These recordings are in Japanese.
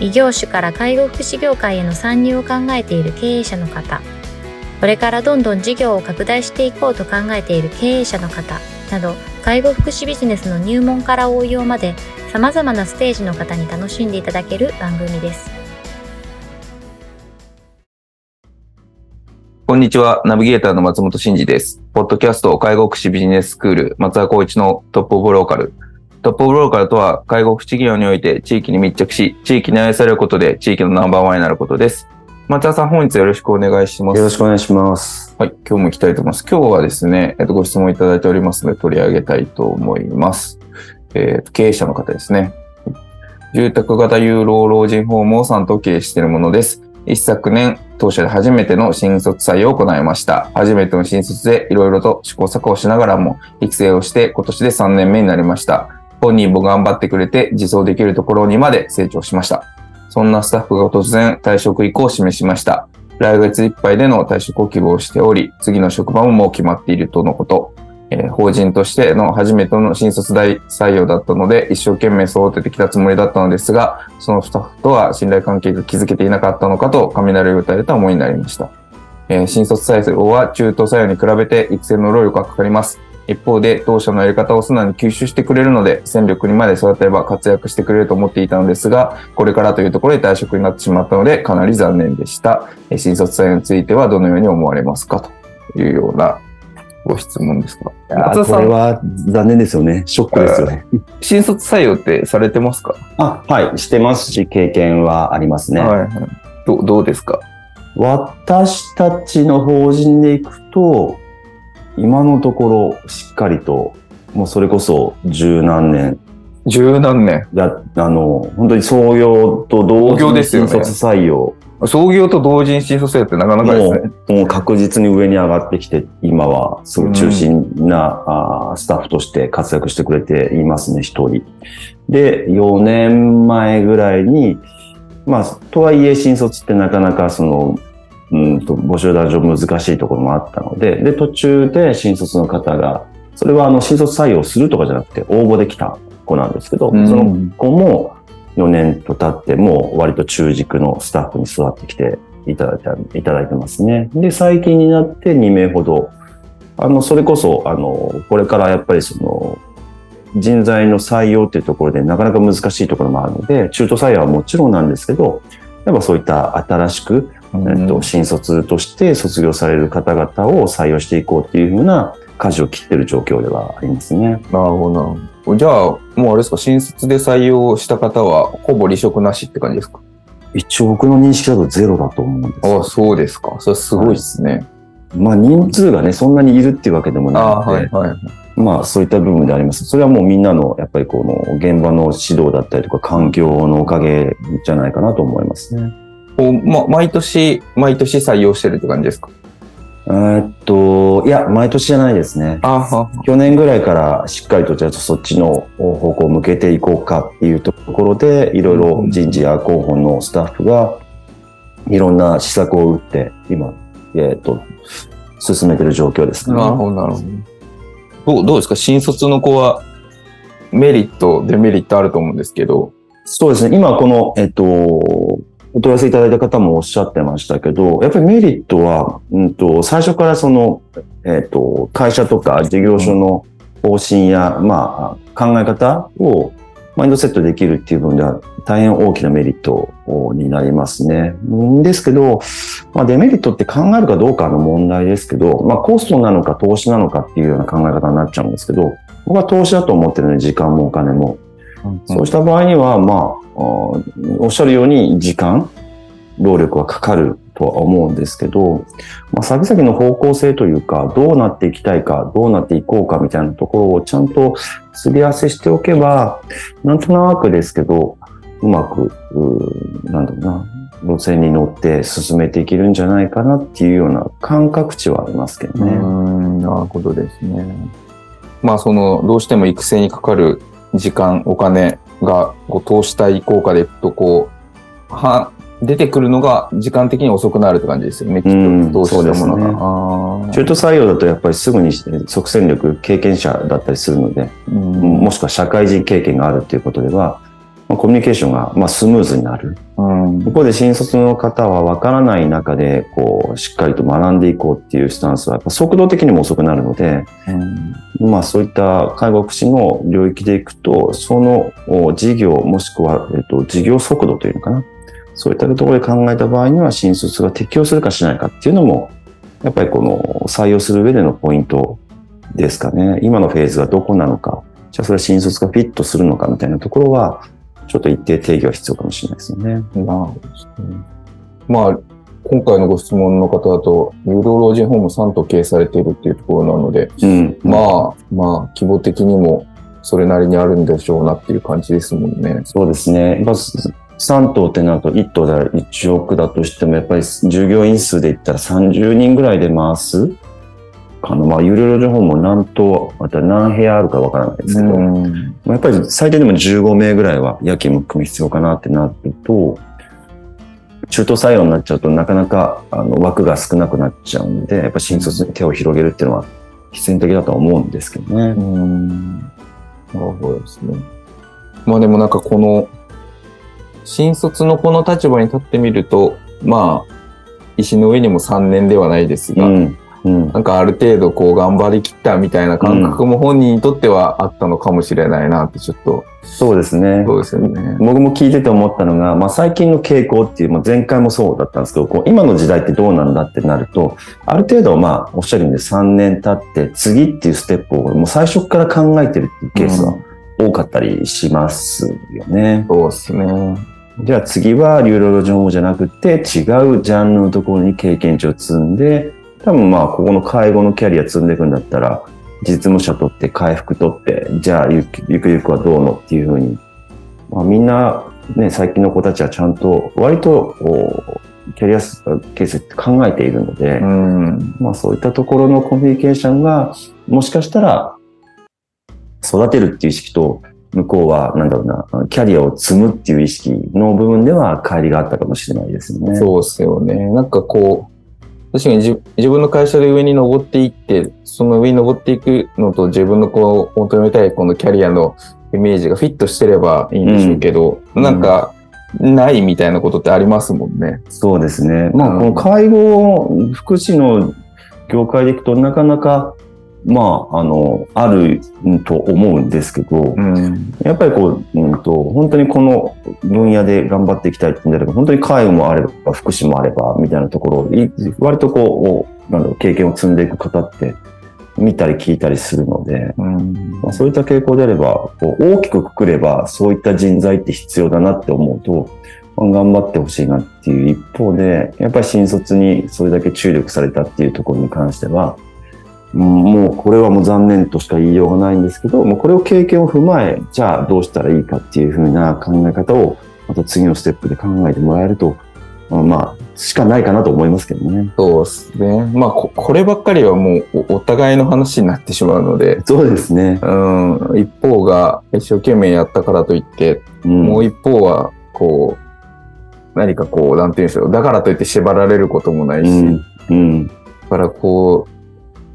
異業種から介護福祉業界への参入を考えている経営者の方、これからどんどん事業を拡大していこうと考えている経営者の方など、介護福祉ビジネスの入門から応用まで様々なステージの方に楽しんでいただける番組です。こんにちは。ナビゲーターの松本慎二です。ポッドキャスト介護福祉ビジネススクール松田光一のトップオブローカル。トップオブローカルとは、介護福祉業において地域に密着し、地域に愛されることで地域のナンバーワンになることです。松田さん、本日よろしくお願いします。よろしくお願いします。はい、今日も行きたいと思います。今日はですね、えっと、ご質問いただいておりますので取り上げたいと思います。えー、経営者の方ですね。住宅型有老老人ホームを3棟経営しているものです。一昨年、当社で初めての新卒採用を行いました。初めての新卒でいろいろと試行錯誤しながらも育成をして今年で3年目になりました。本人も頑張ってくれて自走できるところにまで成長しました。そんなスタッフが突然退職意向を示しました。来月いっぱいでの退職を希望しており、次の職場ももう決まっているとのこと。えー、法人としての初めての新卒大採用だったので、一生懸命育ててきたつもりだったのですが、そのスタッフとは信頼関係が築けていなかったのかと、雷を打たれた思いになりました。えー、新卒採用は中途採用に比べて育成の労力がかかります。一方で、当社のやり方を素直に吸収してくれるので、戦力にまで育てれば活躍してくれると思っていたのですが、これからというところで退職になってしまったので、かなり残念でした。新卒採用についてはどのように思われますか？というようなご質問ですか。松これは残念ですよね。ショックですよね。新卒採用ってされてますか？あ、はい、してますし、経験はありますね。はい、はい、どどうですか？私たちの法人でいくと、今のところしっかりと、もうそれこそ十何年。十何年や、あの、本当に創業と同時に新卒採用。創業と同時に新卒採用ってなかなかですね。もう確実に上に上がってきて、今はすごい中心な、うん、あスタッフとして活躍してくれていますね、一人。で、4年前ぐらいに、まあ、とはいえ新卒ってなかなかその、うんと募集団上難しいところもあったので、で、途中で新卒の方が、それはあの新卒採用するとかじゃなくて応募できた子なんですけど、うん、その子も4年と経っても割と中軸のスタッフに座ってきていただいていただいてますね。で、最近になって2名ほど、あの、それこそ、あの、これからやっぱりその、人材の採用っていうところでなかなか難しいところもあるので、中途採用はもちろんなんですけど、やっぱそういった新しくえっと、新卒として卒業される方々を採用していこうっていうふうな舵を切ってる状況ではありますね。なるほど。じゃあ、もうあれですか、新卒で採用した方は、ほぼ離職なしって感じですか？一応僕の認識だとゼロだと思うんですああ、そうですか。それすごいですね。はい、まあ、人数がね、そんなにいるっていうわけでもないので、はいはい、まあ、そういった部分であります。それはもうみんなの、やっぱりこの、現場の指導だったりとか、環境のおかげじゃないかなと思いますね。こう、ま、毎年、毎年採用してるって感じですか？えっと、いや、毎年じゃないですね。去年ぐらいからしっかりとじゃあそっちの方向を向けていこうかっていうところで、いろいろ人事や広報のスタッフがいろんな施策を打って、今、えっと、進めてる状況ですね。なるほど、なるほど。どうどうですか？新卒の子はメリット、デメリットあると思うんですけど。そうですね。今この、えっと、お問い合わせいただいた方もおっしゃってましたけど、やっぱりメリットは、うんと、最初からその、えっ、ー、と、会社とか事業所の方針や、まあ、考え方をマインドセットできるっていう部分では大変大きなメリットになりますね。ですけど、まあ、デメリットって考えるかどうかの問題ですけど、まあ、コストなのか投資なのかっていうような考え方になっちゃうんですけど、僕は投資だと思ってるので、時間もお金も。そうした場合には、まあ、おっしゃるように時間、労力はかかるとは思うんですけど、まあ、先々の方向性というか、どうなっていきたいか、どうなっていこうかみたいなところをちゃんとすり合わせしておけば、なんとなくですけど、うまく、うなんだろうな、路線に乗って進めていけるんじゃないかなっていうような感覚値はありますけどうね。ん、なるほどですね。まあ、その、どうしても育成にかかる時間、お金が、こう、投資対効果でいくと、こう、は、出てくるのが時間的に遅くなるって感じですよね、きっうんと。投資ものが。あー中途採用だとやっぱりすぐに即戦力経験者だったりするので、うんもしくは社会人経験があるっていうことでは、まあ、コミュニケーションがまあスムーズになる。うん一方で新卒の方は分からない中で、こう、しっかりと学んでいこうっていうスタンスは、やっぱ速度的にも遅くなるので、まあそういった介護福祉の領域でいくと、そのお事業もしくは、えっと、事業速度というのかな。そういったところで考えた場合には、新卒が適用するかしないかっていうのも、やっぱりこの採用する上でのポイントですかね。今のフェーズがどこなのか。じゃあそれは新卒がフィットするのかみたいなところは、ちょっと一定定義は必要かもしれないですよね。なるほどね。まあ、今回のご質問の方だと、有料老人ホーム3と経営されているっていうところなので、うん。まあ、まあ、規模的にもそれなりにあるんでしょうなっていう感じですもんね。そうですね。まず、3棟ってなると1棟だ1億だとしても、やっぱり従業員数で言ったら30人ぐらいで回すかな。まあ、有料老人ホームも何棟、また何部屋あるかわからないですけど、うんまあやっぱり最低でも15名ぐらいは夜勤も含め必要かなってなると、中途採用になっちゃうとなかなかあの枠が少なくなっちゃうので、やっぱ新卒に手を広げるっていうのは必然的だとは思うんですけどね。うん。なるほどですね。まあでもなんかこの、新卒のこの立場に立ってみると、まあ、石の上にも3年ではないですが、うん。うん。なんかある程度こう頑張りきったみたいな感覚も本人にとってはあったのかもしれないなってちょっと、そうですね。そうですよね。僕も聞いてて思ったのが、まあ、最近の傾向っていう、まあ、前回もそうだったんですけど、こう今の時代ってどうなんだってなると、ある程度、まあ、おっしゃるように3年経って、次っていうステップをもう最初から考えてるっていうケースが多かったりしますよね。そうですね。じゃあ次は、流浪情報じゃなくて、違うジャンルのところに経験値を積んで、多分まあ、ここの介護のキャリア積んでいくんだったら、実務者取って回復取って、じゃあゆくゆくゆくはどうのっていうふうに、まあ、みんな、ね、最近の子たちはちゃんと、割と、こうキャリアケースって考えているので、うん。まあそういったところのコミュニケーションが、もしかしたら、育てるっていう意識と、向こうは、なんだろうな、キャリアを積むっていう意識の部分では乖離があったかもしれないですよね。そうですよね。なんかこう、確かに自自分の会社で上に登っていって、その上に登っていくのと自分のこう求めたいこのキャリアのイメージがフィットしてればいいんでしょうけど、うんなんか、ないみたいなことってありますもんね。そうですね。まあ、うんこの介護福祉の業界でいくと、なかなか、まあ、あの、あると思うんですけど、ん。やっぱりこう、うんと、本当にこの分野で頑張っていきたいってんであれば、本当に介護もあれば、福祉もあれば、みたいなところ割とこう、なんだろう、経験を積んでいく方って、見たり聞いたりするので、うん。まあ、そういった傾向であれば、こう大きくくくれば、そういった人材って必要だなって思うと、まあ頑張ってほしいなっていう一方で、やっぱり新卒にそれだけ注力されたっていうところに関しては、うんもうこれはもう残念としか言いようがないんですけど、もうこれを経験を踏まえ、じゃあどうしたらいいかっていうふうな考え方を、また次のステップで考えてもらえると、まあまあ、しかないかなと思いますけどね。そうですね。まあこ、こればっかりはもうおお互いの話になってしまうので、そうですね。うん、一方が一生懸命やったからといって、うん、もう一方は、こう、何かこう、なんて言うんでしょう。だからといって縛られることもないし、うん。うん。だからこう、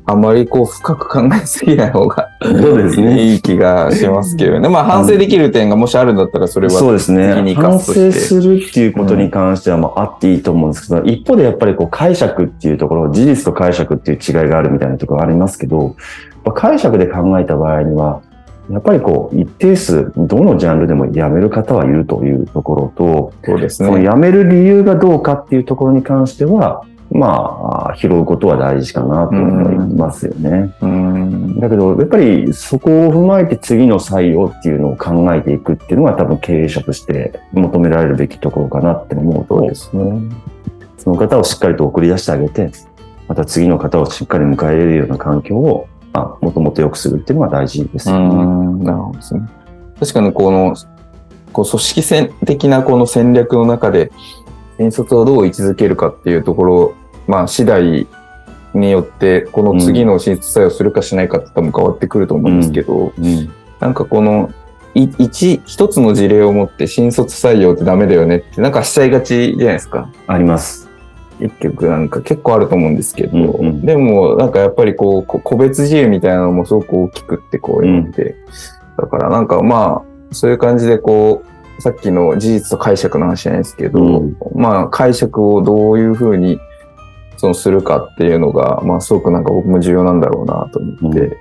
あまりこう深く考えすぎない方がそうですね。いい気がしますけどね。まあ反省できる点がもしあるんだったらそれは。そうですね反省するっていうことに関してはまああっていいと思うんですけど、一方でやっぱりこう解釈っていうところ、事実と解釈っていう違いがあるみたいなところがありますけど、解釈で考えた場合には、やっぱりこう一定数、どのジャンルでも辞める方はいるというところと、そうですね。辞める理由がどうかっていうところに関しては、まあ、拾うことは大事かなと思いますよね。うん。だけど、やっぱりそこを踏まえて次の採用っていうのを考えていくっていうのが多分経営者として求められるべきところかなって思うとで、すね。その方をしっかりと送り出してあげて、また次の方をしっかり迎え入れるような環境を、あもともと良くするっていうのが大事ですうよね。ん。なるほどですね。確かにこの、こう組織戦的なこの戦略の中で、新卒をどう位置づけるかっていうところ、まあ、次第によって、この次の新卒採用するかしないかって多分変わってくると思うんですけど、うん。なんかこの、い一、一つの事例を持って新卒採用ってダメだよねって、なんかしちゃいがちじゃないですか。あります。結局なんか結構あると思うんですけど、うんうんでもなんかやっぱりこう、こ個別自由みたいなのもすごく大きくってこういうので、だからなんかまあ、そういう感じでこう、さっきの事実と解釈の話じゃないですけど、うんまあ解釈をどういうふうにそのするかっていうのが、まあすごくなんか僕も重要なんだろうなと思って、うん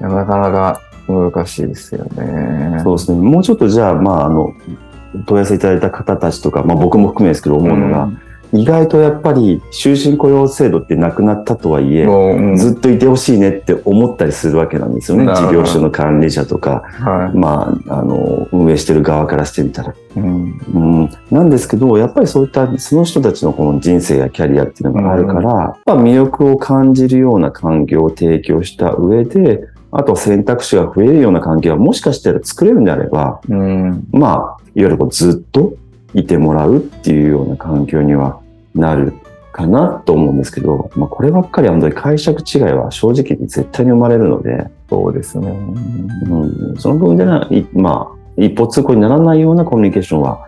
なかなか難しいですよね。そうですね。もうちょっとじゃあ、まあ、あの、問い合わせいただいた方たちとか、まあ僕も含めですけど思うのが、意外とやっぱり終身雇用制度ってなくなったとはいえ、もう、うんずっといてほしいねって思ったりするわけなんですよね。事業所の管理者とか、はまあ、あの、運営してる側からしてみたら。い。うんうん、なんですけど、やっぱりそういった、その人たちのこの人生やキャリアっていうのがあるから、やっぱ魅力を感じるような環境を提供した上で、あと選択肢が増えるような環境はもしかしたら作れるんであれば、うん。まあ、いわゆるこうずっといてもらうっていうような環境にはなるかなと思うんですけど、まあこればっかりは本当に解釈違いは正直絶対に生まれるので、そうですね。うん、その部分でな、いまあ、一歩通行にならないようなコミュニケーションは、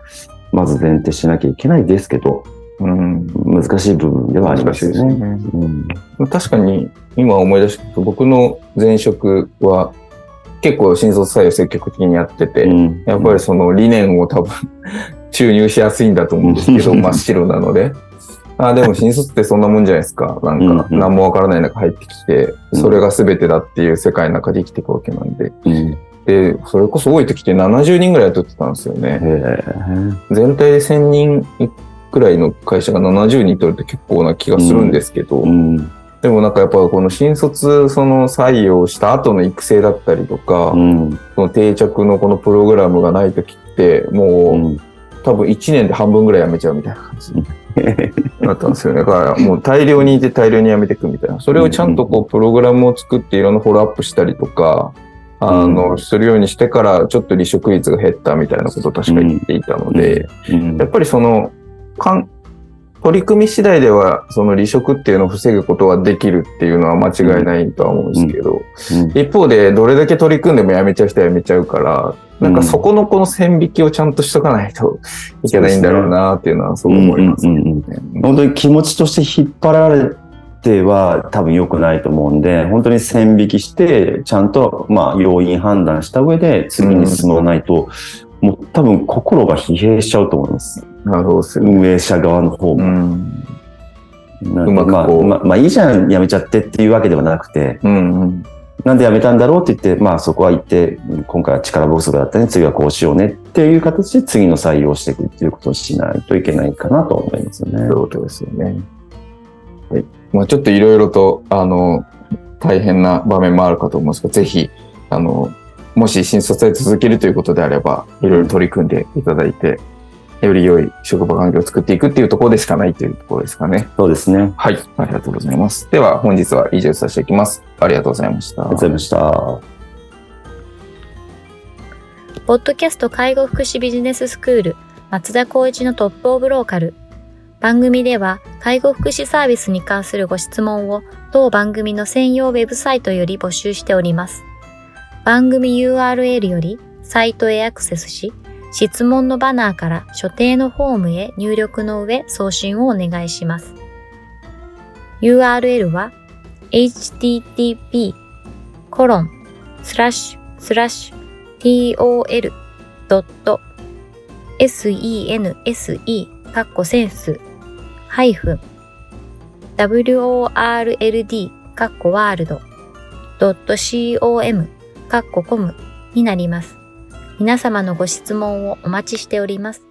まず前提しなきゃいけないですけど、うん。難しい部分ではありますよね。ねうん確かに、今思い出したけど、僕の前職は結構新卒採用積極的にやってて、うんやっぱりその理念を多分注入しやすいんだと思うんですけど、う ん真っ白なので。あでも新卒ってそんなもんじゃないですか。なんかうん何もわからない中入ってきて、それが全てだっていう世界の中で生きていくわけなんで。うん。で、それこそ多い時って70人ぐらい雇ってたんですよね。へ全体で1000人くらいの会社が70人取るって結構な気がするんですけど、えうん。でもなんかやっぱこの新卒その採用した後の育成だったりとか、うん。その定着のこのプログラムがない時って、もう、うん多分1年で半分ぐらい辞めちゃうみたいな感じ。になったんですよね。だからもう大量にいて大量に辞めていくみたいな。それをちゃんとこうプログラムを作っていろんなフォローアップしたりとか、あの、うん。するようにしてからちょっと離職率が減ったみたいなことを確か言っていたので、うん。やっぱりその、かん取り組み次第では、その離職っていうのを防ぐことはできるっていうのは間違いないとは思うんですけど、うん一方でどれだけ取り組んでもやめちゃう人はやめちゃうから、なんかそこのこの線引きをちゃんとしとかないといけないんだろうなっていうのはそう思いますね。うんうんうん本当に気持ちとして引っ張られては多分良くないと思うんで、本当に線引きして、ちゃんと、まあ、要因判断した上で次に進まないと、もう多分心が疲弊しちゃうと思います。なるほど。運営者側の方うも。ん。なんでうまくこうまあまあ、まあいいじゃん、やめちゃってっていうわけではなくて、うんうん。なんでやめたんだろうって言って、まあそこは言って、今回は力不足だったね、次はこうしようねっていう形で次の採用をしていくっていうことをしないといけないかなと思いますよね。そういうことですよね。はい。まあちょっといろいろと、あの、大変な場面もあるかと思うんですが、ぜひ、あの、もし新卒で続けるということであれば、いろいろ取り組んでいただいて、より良い職場環境を作っていくっていうところでしかないというところですかね。そうですね。はい。ありがとうございます。では、本日は以上させていきます。ありがとうございました。ありがとうございました。ポッドキャスト介護福祉ビジネススクール松田光一のトップオブローカル。番組では介護福祉サービスに関するご質問を当番組の専用ウェブサイトより募集しております。番組 URL よりサイトへアクセスし、質問のバナーから所定のフォームへ入力の上送信をお願いします。URL は http コロンスラッシュスラッシュ tol.sense カッコセンスハイフン world カッコワールド .com カッココムになります。皆様のご質問をお待ちしております。